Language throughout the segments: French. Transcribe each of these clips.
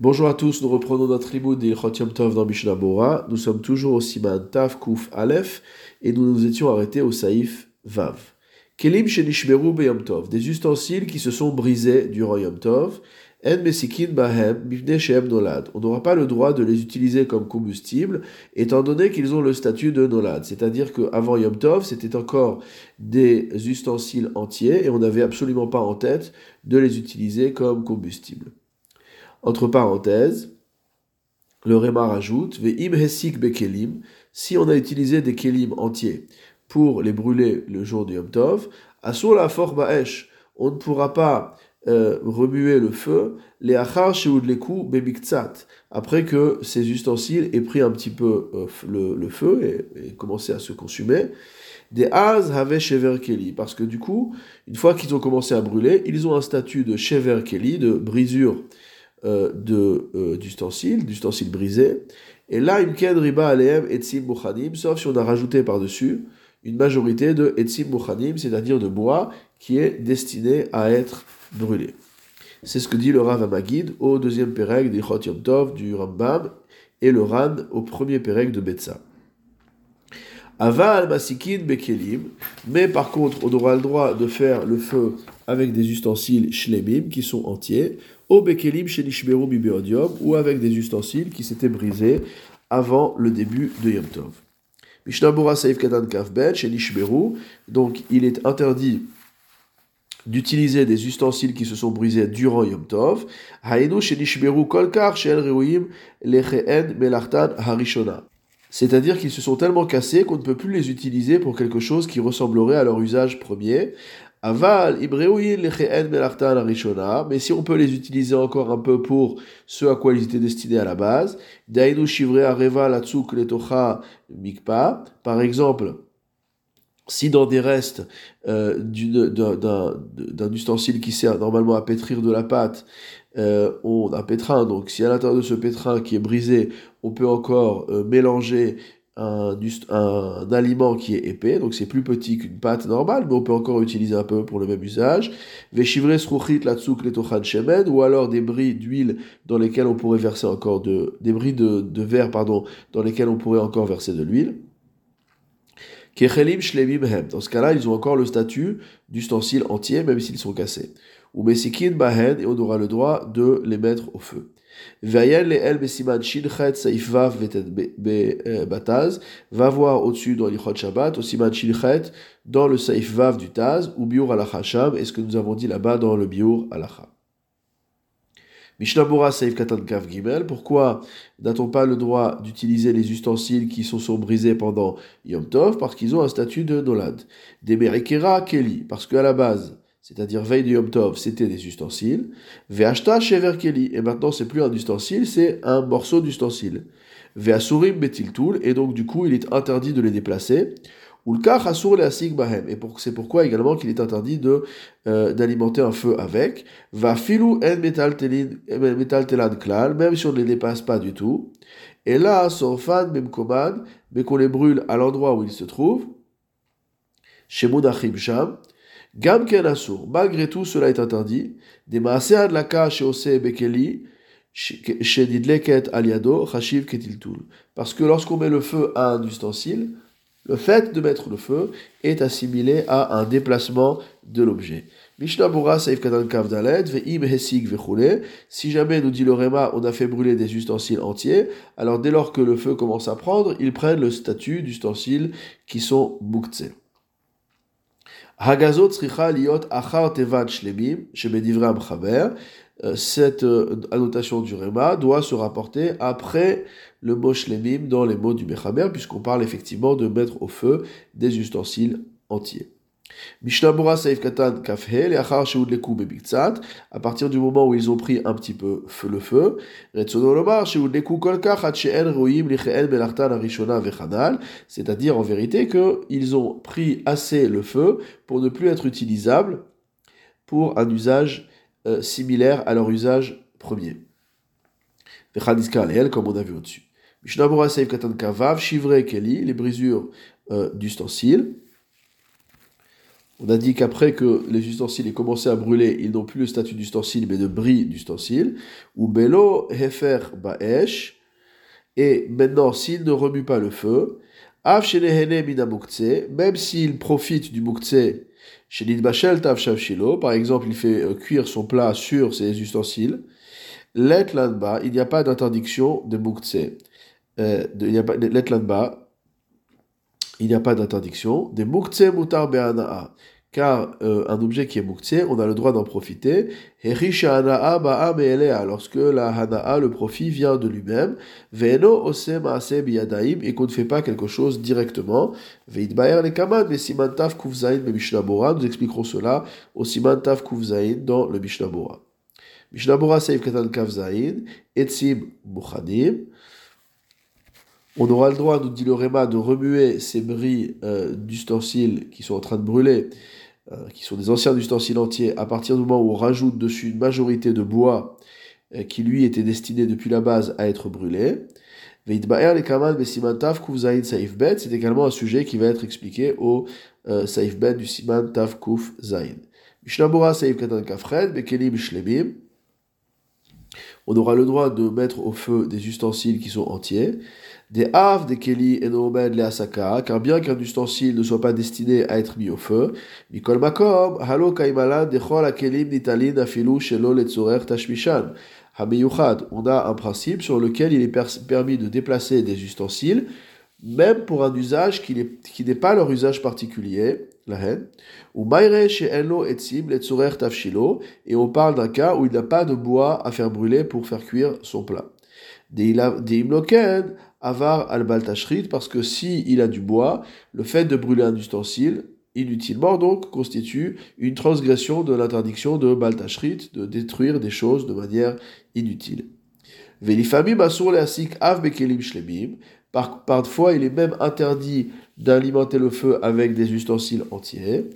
Bonjour à tous, nous reprenons notre tribut d'Ilchot Yom Tov dans Mishnah Bora. Nous sommes toujours au Siman Tav Kuf Aleph et nous nous étions arrêtés au Saïf Vav. Kelim Shenishmeru Beyom Tov, des ustensiles qui se sont brisés durant Yom Tov. En Mesikin Bahem Bifne Shem Nolad. On n'aura pas le droit de les utiliser comme combustible étant donné qu'ils ont le statut de Nolad. C'est-à-dire qu'avant Yom Tov, c'était encore des ustensiles entiers et on n'avait absolument pas en tête de les utiliser comme combustible. Entre parenthèses, le Réma rajoute Ve'im hesik bekelim, si on a utilisé des kelim entiers pour les brûler le jour du Yom Tov, la baesh, on ne pourra pas euh, remuer le feu, les achar leku bemiktsat, après que ces ustensiles aient pris un petit peu euh, le, feu et, et, commencé à se consumer. Des az have shever keli, parce que du coup, une fois qu'ils ont commencé à brûler, ils ont un statut de shever keli, de brisure euh, de euh, d'ustensiles, d'ustensiles brisés. Et là, une ken riba aleem etzim muchanim, sauf si on a rajouté par-dessus une majorité de etzim muchanim, c'est-à-dire de bois qui est destiné à être brûlé. C'est ce que dit le Rav Amagid au deuxième Péreg des Chot Yom du Rambam et le Ran au premier Péreg de Betsa. Aval masikin bekelim, mais par contre, on aura le droit de faire le feu avec des ustensiles shlemim qui sont entiers, au bekelim bibeodium, ou avec des ustensiles qui s'étaient brisés avant le début de Yom Tov. Mishnabura Saif Katan Kafbet, shenishmeru, donc il est interdit d'utiliser des ustensiles qui se sont brisés durant Yom Tov. Hainu shenishmeru kolkar shel reuim lecheen melartan harishona. C'est-à-dire qu'ils se sont tellement cassés qu'on ne peut plus les utiliser pour quelque chose qui ressemblerait à leur usage premier. Aval, mais si on peut les utiliser encore un peu pour ce à quoi ils étaient destinés à la base, Dainu Shivre Areva Latsuk Letocha Mikpa, par exemple, si dans des restes euh, d'un ustensile qui sert normalement à pétrir de la pâte, euh, on a un pétrin, donc si à l'intérieur de ce pétrin qui est brisé, on peut encore euh, mélanger un, aliment qui est épais, donc c'est plus petit qu'une pâte normale, mais on peut encore utiliser un peu pour le même usage. ou alors des bris d'huile dans lesquels on pourrait verser encore de, des bris de, de verre, pardon, dans lesquels on pourrait encore verser de l'huile. Dans ce cas-là, ils ont encore le statut d'ustensile entier, même s'ils sont cassés. Ou mesikin bahen, et on aura le droit de les mettre au feu. Euh, va voir au-dessus dans l'Ichot Shabbat, au Siman dans le Saif Vav du Taz, ou Biur Alachasham, et ce que nous avons dit là-bas dans le Biur Alacha. Mishnabura Saif Katan Kav Gimel, pourquoi n'a-t-on pas le droit d'utiliser les ustensiles qui sont, sont brisés pendant Yom Tov? Parce qu'ils ont un statut de Nolad. Demerikera Keli, parce qu'à la base, c'est-à-dire veille de Yom Tov, c'était des ustensiles. Ve'ashta shever keli, et maintenant c'est plus un ustensile, c'est un morceau d'ustensile. Ve'asurim betiltul, et donc du coup il est interdit de les déplacer. Et c'est pourquoi également qu'il est interdit de euh, d'alimenter un feu avec. Va filu en metal telad klal, même si on ne les dépasse pas du tout. Et là, sorfan memkoman, mais qu'on les brûle à l'endroit où ils se trouvent. Chez Sham, Gam malgré tout cela est interdit. Des de la chez Ose Bekeli, chez Didleket Aliado, Chashiv Ketiltul. Parce que lorsqu'on met le feu à un ustensile, le fait de mettre le feu est assimilé à un déplacement de l'objet. Mishnah Bura Saif Katan Kavdalet, Ve'im Hesig Vechule. Si jamais, nous dit le Réma, on a fait brûler des ustensiles entiers, alors dès lors que le feu commence à prendre, ils prennent le statut d'ustensiles qui sont Muktse. Hagazot liot achar shlemim, euh, Cette euh, annotation du Réma doit se rapporter après le mot shlemim dans les mots du Mechaber, puisqu'on parle effectivement de mettre au feu des ustensiles entiers. Mishnah Saif Katan Kafhe, Achar Sheud Leku Bebiktsat, à partir du moment où ils ont pris un petit peu le feu, Retsonolomar Sheud Leku Kolkach Hatsheen Roim Arishona Vechanal, c'est-à-dire en vérité qu'ils ont pris assez le feu pour ne plus être utilisables pour un usage euh, similaire à leur usage premier. Comme on a vu au-dessus. Les brisures euh, d'ustensiles. On a dit qu'après que les ustensiles aient commencé à brûler, ils n'ont plus le statut d'ustensile, mais de bris d'ustensile. Ou hefer baesh. Et maintenant, s'il ne remue pas le feu, même s'il profite du mukse, bachel tav par exemple, il fait euh, cuire son plat sur ses ustensiles, let il n'y a pas d'interdiction de mukse. Euh, il n'y a pas, d'interdiction. Des mukse mutar be'ana'a. Car euh, un objet qui est mukse, on a le droit d'en profiter. Lorsque la hana'a, le profit, vient de lui-même. Ve'eno ose ma'ase biyadaim. Et qu'on ne fait pas quelque chose directement. Ve'idbaer le kamad ve'simantaf kufzain be Mishnabora. Nous expliquerons cela au simantaf kufzain dans le Mishnabora. Mishnabora seif katan kafzain. Etzim muchadim on aura le droit, nous dit le Réma, de remuer ces bris euh, d'ustensiles qui sont en train de brûler, euh, qui sont des anciens ustensiles entiers, à partir du moment où on rajoute dessus une majorité de bois euh, qui lui était destiné depuis la base à être brûlé. C'est également un sujet qui va être expliqué au Saif Bet du Siman Tav Kuf Zain. On aura le droit de mettre au feu des ustensiles qui sont entiers des haves, des keli et noomed les asaka, car bien qu'un ustensile ne soit pas destiné à être mis au feu, mikol makom, halo kaimalan dechol akelim nitalin afilu shelo letzorer tashmishan. On a un principe sur lequel il est permis de déplacer des ustensiles, même pour un usage qui n'est pas leur usage particulier, la haine. Ou et on parle d'un cas où il n'a pas de bois à faire brûler pour faire cuire son plat. Des imloken, avar al baltashrit, parce que si il a du bois, le fait de brûler un ustensile, inutilement donc, constitue une transgression de l'interdiction de baltashrit, de détruire des choses de manière inutile. Velifamim asur leasik av bekelim shlemim, parfois il est même interdit d'alimenter le feu avec des ustensiles entiers.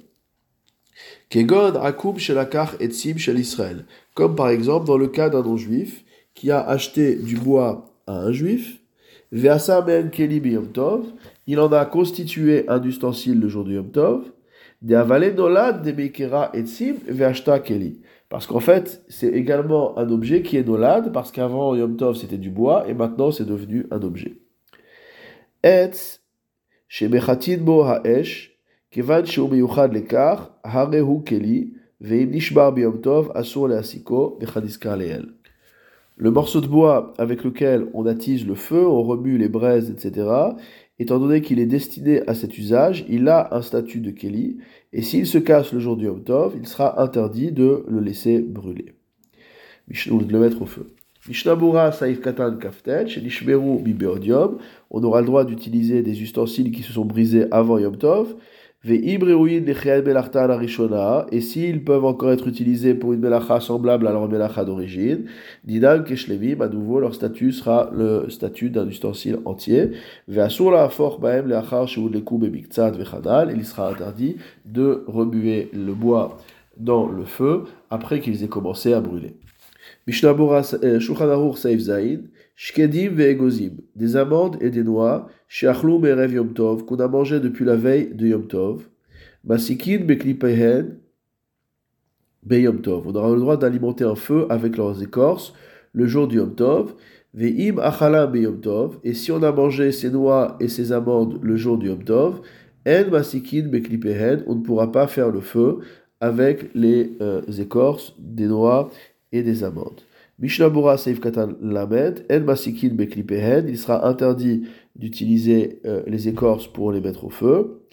Kegon akum shelakar etzim shel Israël, comme par exemple dans le cas d'un non-juif qui a acheté du bois à un juif, il en a constitué un ustensile le jour du Yom Tov, keli. Parce qu'en fait, c'est également un objet qui est nolad, parce qu'avant Yom Tov c'était du bois, et maintenant c'est devenu un objet. Etz, bo haesh, kevan lekar, harehu keli, veim nishbar biyom tov, asur leasiko, leel le morceau de bois avec lequel on attise le feu, on remue les braises, etc., étant donné qu'il est destiné à cet usage, il a un statut de Keli, et s'il se casse le jour du Yom Tov, il sera interdit de le laisser brûler, ou de le mettre au feu. Mishnabura Saif Katan Kaftet, on aura le droit d'utiliser des ustensiles qui se sont brisés avant Yom Tov, et s'ils peuvent encore être utilisés pour une melacha semblable à leur melacha d'origine, dinam keshlevim, à nouveau leur statut sera le statut d'un ustensile entier. il sera interdit de remuer le bois dans le feu après qu'ils aient commencé à brûler. Mishnabura euh, Shulchan Saif Zain, Shkedim ve'egozim, des amandes et des noix, Yom Tov, qu'on a mangé depuis la veille de Yom Tov, Masikin beklipehen be Yom Tov. On aura le droit d'alimenter un feu avec leurs écorces le jour du Yom Tov, ve'im achalam be Yom Tov, et si on a mangé ces noix et ces amandes le jour du Yom Tov, en masikin beklipehen, on ne pourra pas faire le feu avec les euh, écorces des noix et des amandes. Mishnabura Seif Katan Lamed, En Masikin Beklipehen, il sera interdit d'utiliser euh, les écorces pour les mettre au feu.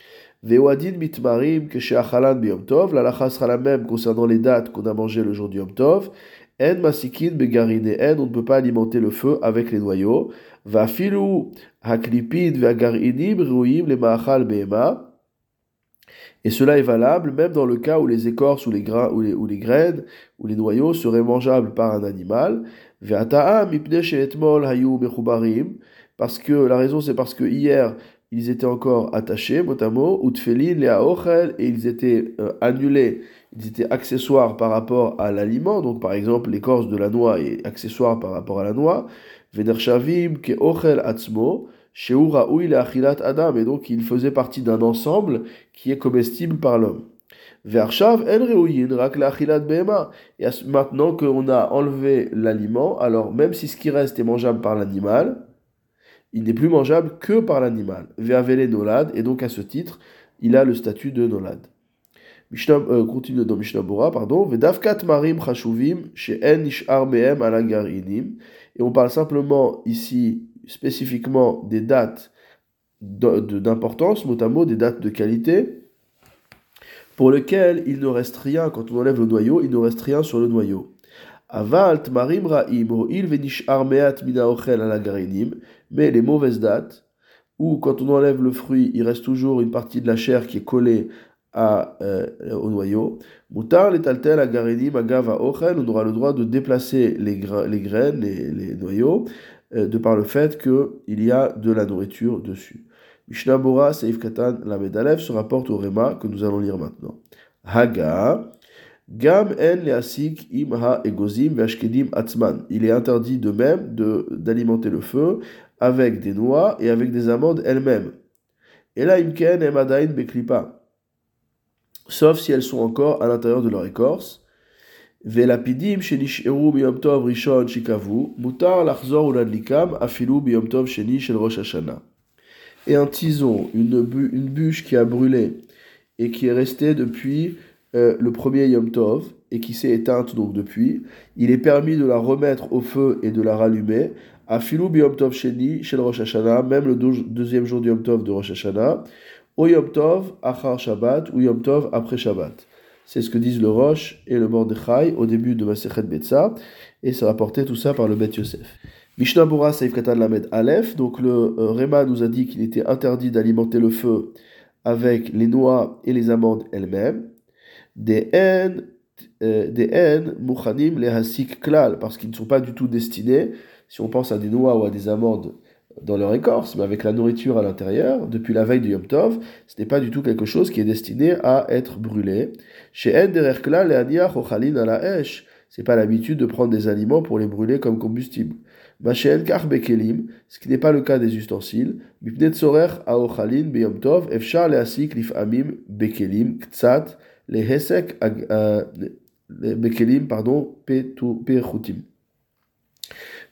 Vewadin Mitmarim Keshe Achalan Biyom Tov, la lacha sera la même concernant les dates qu'on a mangé le jour du Yom Tov. En Masikin Begarine En, on ne peut pas alimenter le feu avec les noyaux. Va Filu Haklipid Vagarinim Ruim le Maachal Behema. Et cela est valable même dans le cas où les écorces ou les, grains, ou les, graines ou les noyaux seraient mangeables par un animal. Parce que la raison c'est parce que hier ils étaient encore attachés, mot à mot, ou et ils étaient euh, annulés, ils étaient accessoires par rapport à l'aliment, donc par exemple l'écorce de la noix est accessoire par rapport à la noix, Vedershavim ke ochel atzmo, Adam, et donc il faisait partie d'un ensemble qui est comestible par l'homme. Vershav en reuyin rak l'achilat behema. Et maintenant qu'on a enlevé l'aliment, alors même si ce qui reste est mangeable par l'animal, il n'est plus mangeable que par l'animal. Ve'avele nolad, et donc à ce titre, il a le statut de nolad. Mishnah, euh, continue dans Mishnah Bora, pardon. Vedavkat marim chashuvim alagarinim. Et on parle simplement ici, spécifiquement, des dates d'importance, mot à mot, des dates de qualité, pour lesquelles il ne reste rien, quand on enlève le noyau, il ne reste rien sur le noyau. Mais les mauvaises dates, où quand on enlève le fruit, il reste toujours une partie de la chair qui est collée euh, au noyau. Moutar, les taltel, agarinim, agava, ochel, on aura le droit de déplacer les, graines, les, noyaux, de par le fait qu'il y a de la nourriture dessus. Mishnah Bora, Seif Katan, la Medalev se rapporte au Réma que nous allons lire maintenant. Haga, Gam en leasik im ha egozim vashkedim atzman. Il est interdit de même d'alimenter le feu avec des noix et avec des amandes elles-mêmes. Et là, imken emadain beklipa. Sauf si elles sont encore à l'intérieur de leur écorce. Et un tison, une bûche qui a brûlé et qui est restée depuis euh, le premier Yom Tov et qui s'est éteinte donc depuis, il est permis de la remettre au feu et de la rallumer. À Filou Yom Tov Sheni, chez le Rosh Hashanah, même le deuxième jour du Yom Tov de Rosh Hashanah, au Yom Tov, Achar Shabbat, ou Yom Tov après Shabbat. C'est ce que disent le Rosh et le Mordechai au début de Masechet Betsa, et c'est rapporté tout ça par le Bet Yosef. Mishnah Bora Katan Lamed Aleph, donc le euh, Réma nous a dit qu'il était interdit d'alimenter le feu avec les noix et les amandes elles-mêmes. Des haines, euh, des haines, mouchanim, les hasik klal, parce qu'ils ne sont pas du tout destinés si on pense à des noix ou à des amandes dans leur écorce, mais avec la nourriture à l'intérieur, depuis la veille du Yom Tov, ce n'est pas du tout quelque chose qui est destiné à être brûlé. Chez Endererkla, le à la c'est pas l'habitude de prendre des aliments pour les brûler comme combustible. Machen kar bekelim, ce qui n'est pas le cas des ustensiles. Mipnet sorer aochalin beyom tov, efshar leasik lifamim bekelim, ktsat, le hesek, euh, bekelim, pardon, pechutim.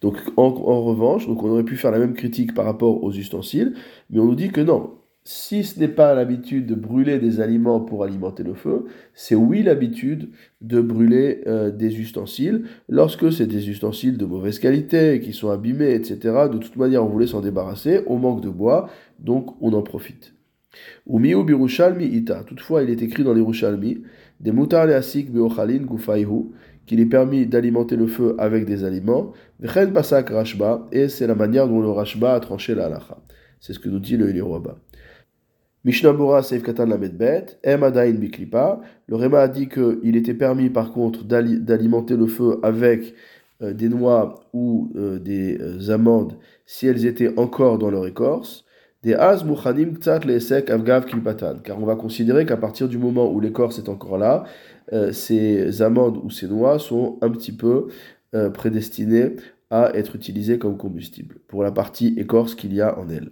Donc en, revanche, donc on aurait pu faire la même critique par rapport aux ustensiles, mais on nous dit que non. Si ce n'est pas l'habitude de brûler des aliments pour alimenter le feu, c'est oui l'habitude de brûler euh, des ustensiles. Lorsque c'est des ustensiles de mauvaise qualité, qui sont abîmés, etc., de toute manière on voulait s'en débarrasser, on manque de bois, donc on en profite. Birushalmi ita. Toutefois, il est écrit dans des mutar gufaihu, qu'il est permis d'alimenter le feu avec des aliments, et c'est la manière dont le Rashba a tranché la halacha. C'est ce que nous dit le Eliroaba. Mishnah Seif Katan Lamedbet, Emadain Biklipa. Le Réma a dit qu'il était permis par contre d'alimenter le feu avec euh, des noix ou euh, des euh, amandes si elles étaient encore dans leur écorce. Des az muchanim ktsat leesek avgav klipatan. Car on va considérer qu'à partir du moment où l'écorce est encore là, euh, ces amandes ou ces noix sont un petit peu euh, prédestinées à être utilisées comme combustible pour la partie écorce qu'il y a en elle.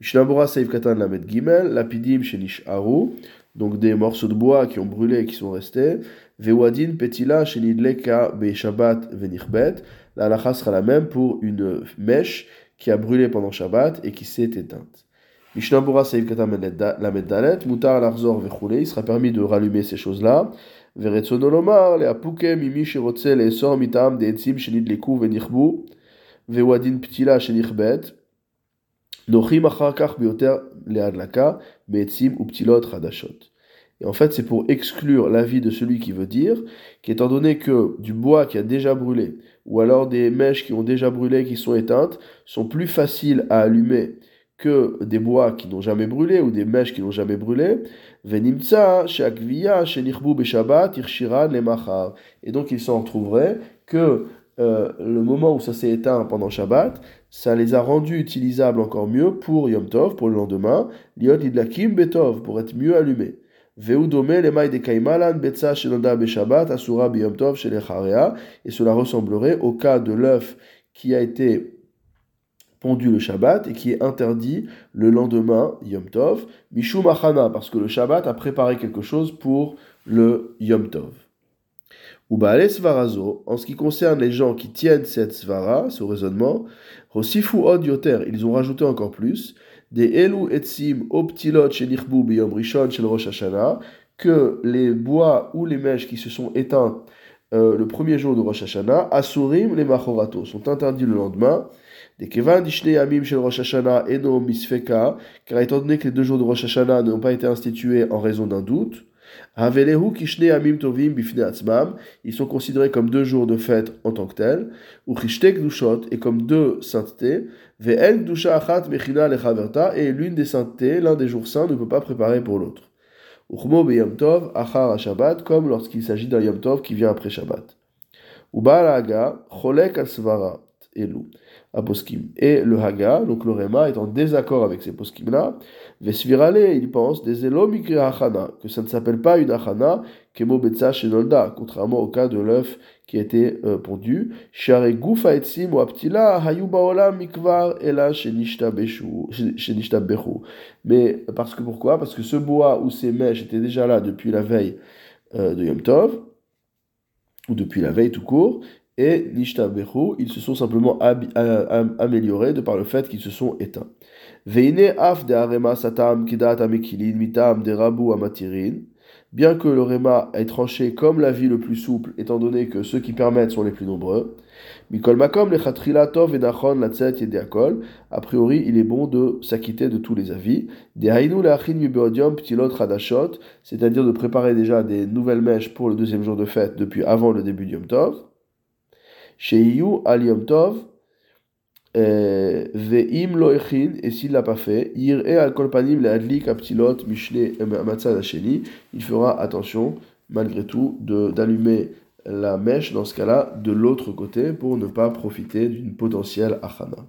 Mishnabura Seif Katan Lamed Gimel, Lapidim Shenish Aru, donc des morceaux de bois qui ont brûlé et qui sont restés. Vewadin Petila Shenidleka Be Shabbat Venichbet. La sera la même pour une mèche qui a brûlé pendant Shabbat et qui s'est éteinte. Mishnabura Saïd la Dalet, Mutar Larzor Vechule, il sera permis de rallumer ces choses-là. Veretsonolomar, le Apuke, Mimi Shirotse, le Esor Mitam, de Etzim, Shenid Leku, Venichbu, Vewadin Ptila, Shenichbet, Nochim Acharkach Bioter, le Adlaka, Meetzim, Uptilot, Radashot. Et en fait, c'est pour exclure l'avis de celui qui veut dire qu'étant donné que du bois qui a déjà brûlé, ou alors des mèches qui ont déjà brûlé, qui sont éteintes, sont plus faciles à allumer que des bois qui n'ont jamais brûlé ou des mèches qui n'ont jamais brûlé. Et donc il s'en trouverait que euh, le moment où ça s'est éteint pendant Shabbat, ça les a rendus utilisables encore mieux pour Yom Tov, pour le lendemain, liot betov, pour être mieux allumés. Et cela ressemblerait au cas de l'œuf qui a été pondu le Shabbat et qui est interdit le lendemain, Yom Tov, Mishum Achana, parce que le Shabbat a préparé quelque chose pour le Yom Tov. Ou Svarazo, en ce qui concerne les gens qui tiennent cette Svara, ce raisonnement, Rosifu Od Yoter, ils ont rajouté encore plus, des Elu Etzim Optilot Shenichbu Biyom Rishon Shel Rosh Hashanah, que les bois ou les mèches qui se sont éteints euh, le premier jour de Rosh Hashanah, Asurim les Machorato, sont interdits le lendemain, des Kevan Dishne Amim Shel Rosh Hashanah Eno Misfeka, car étant donné que les deux jours de Rosh Hashanah n'ont pas été institués en raison d'un doute, Amim Tovim ils sont considérés comme deux jours de fête en tant que tels, ou Chishtek Dushot, et comme deux saintetés, Ve'el Dusha Achat Mechina Lechaverta, et l'une des saintetés, l'un des jours saints, ne peut pas préparer pour l'autre. Uchmo Yom Tov Achar Shabbat, comme lorsqu'il s'agit d'un Yom Tov qui vient après Shabbat. Ubal Haga Cholek Asvara Aposkim. Et le Haga, donc le Rema, est en désaccord avec ces poskim-là. Vesvirale, il pense, des elomikre achana, que ça ne s'appelle pas une achana, kemo betsa shenolda, contrairement au cas de l'œuf qui a été euh, pondu. Share gufa etzim ou aptila, hayu mikvar ela shenishtabechu. Mais parce que pourquoi? Parce que ce bois ou ces mèches étaient déjà là depuis la veille euh, de Yom Tov, ou depuis la veille tout court, et Nishtabechu, ils se sont simplement améliorés de par le fait qu'ils se sont éteints. Veine af de arema satam kidat amekilin mitam de rabu amatirin. Bien que le rema ait tranché comme la vie le plus souple, étant donné que ceux qui permettent sont les plus nombreux, Mikol makom le et nachon la yedeakol. A priori, il est bon de s'acquitter de tous les avis. Ptilot radashot, c'est-à-dire de préparer déjà des nouvelles mèches pour le deuxième jour de fête depuis avant le début du Yom Tov. Sheiyu al Yom Tov, euh, ve'im lo echin, et s'il l'a pas fait, yir'e al kolpanim le matzad hasheni, il fera attention, malgré tout, d'allumer la mèche dans ce cas-là de l'autre côté pour ne pas profiter d'une potentielle achana.